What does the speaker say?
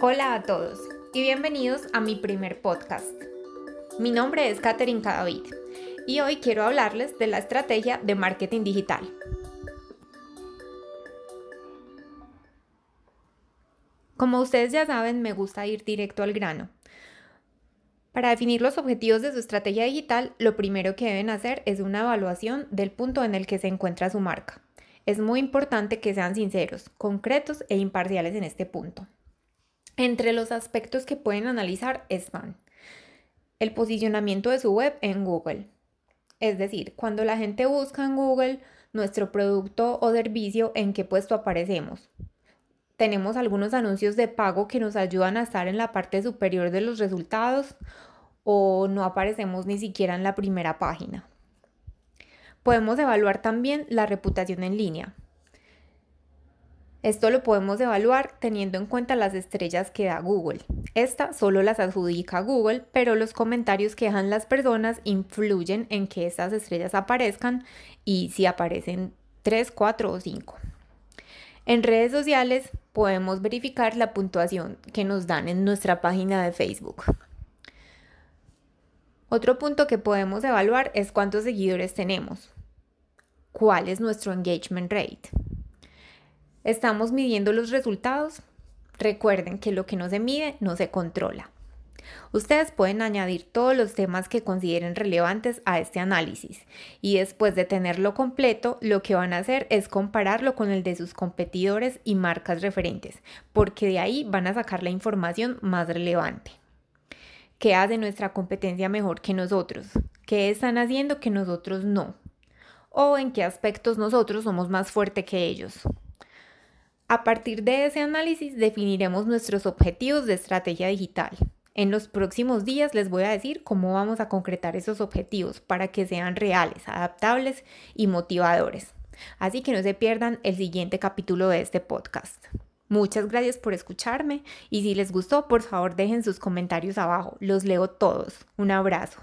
Hola a todos y bienvenidos a mi primer podcast. Mi nombre es Katherine Cadavid y hoy quiero hablarles de la estrategia de marketing digital. Como ustedes ya saben, me gusta ir directo al grano. Para definir los objetivos de su estrategia digital, lo primero que deben hacer es una evaluación del punto en el que se encuentra su marca. Es muy importante que sean sinceros, concretos e imparciales en este punto. Entre los aspectos que pueden analizar están el posicionamiento de su web en Google. Es decir, cuando la gente busca en Google nuestro producto o servicio, ¿en qué puesto aparecemos? tenemos algunos anuncios de pago que nos ayudan a estar en la parte superior de los resultados o no aparecemos ni siquiera en la primera página. Podemos evaluar también la reputación en línea. Esto lo podemos evaluar teniendo en cuenta las estrellas que da Google. Esta solo las adjudica Google, pero los comentarios que dejan las personas influyen en que estas estrellas aparezcan y si aparecen 3, 4 o 5. En redes sociales podemos verificar la puntuación que nos dan en nuestra página de Facebook. Otro punto que podemos evaluar es cuántos seguidores tenemos. ¿Cuál es nuestro engagement rate? ¿Estamos midiendo los resultados? Recuerden que lo que no se mide no se controla. Ustedes pueden añadir todos los temas que consideren relevantes a este análisis y después de tenerlo completo, lo que van a hacer es compararlo con el de sus competidores y marcas referentes, porque de ahí van a sacar la información más relevante. ¿Qué hace nuestra competencia mejor que nosotros? ¿Qué están haciendo que nosotros no? ¿O en qué aspectos nosotros somos más fuertes que ellos? A partir de ese análisis definiremos nuestros objetivos de estrategia digital. En los próximos días les voy a decir cómo vamos a concretar esos objetivos para que sean reales, adaptables y motivadores. Así que no se pierdan el siguiente capítulo de este podcast. Muchas gracias por escucharme y si les gustó, por favor dejen sus comentarios abajo. Los leo todos. Un abrazo.